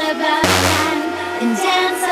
about time and dance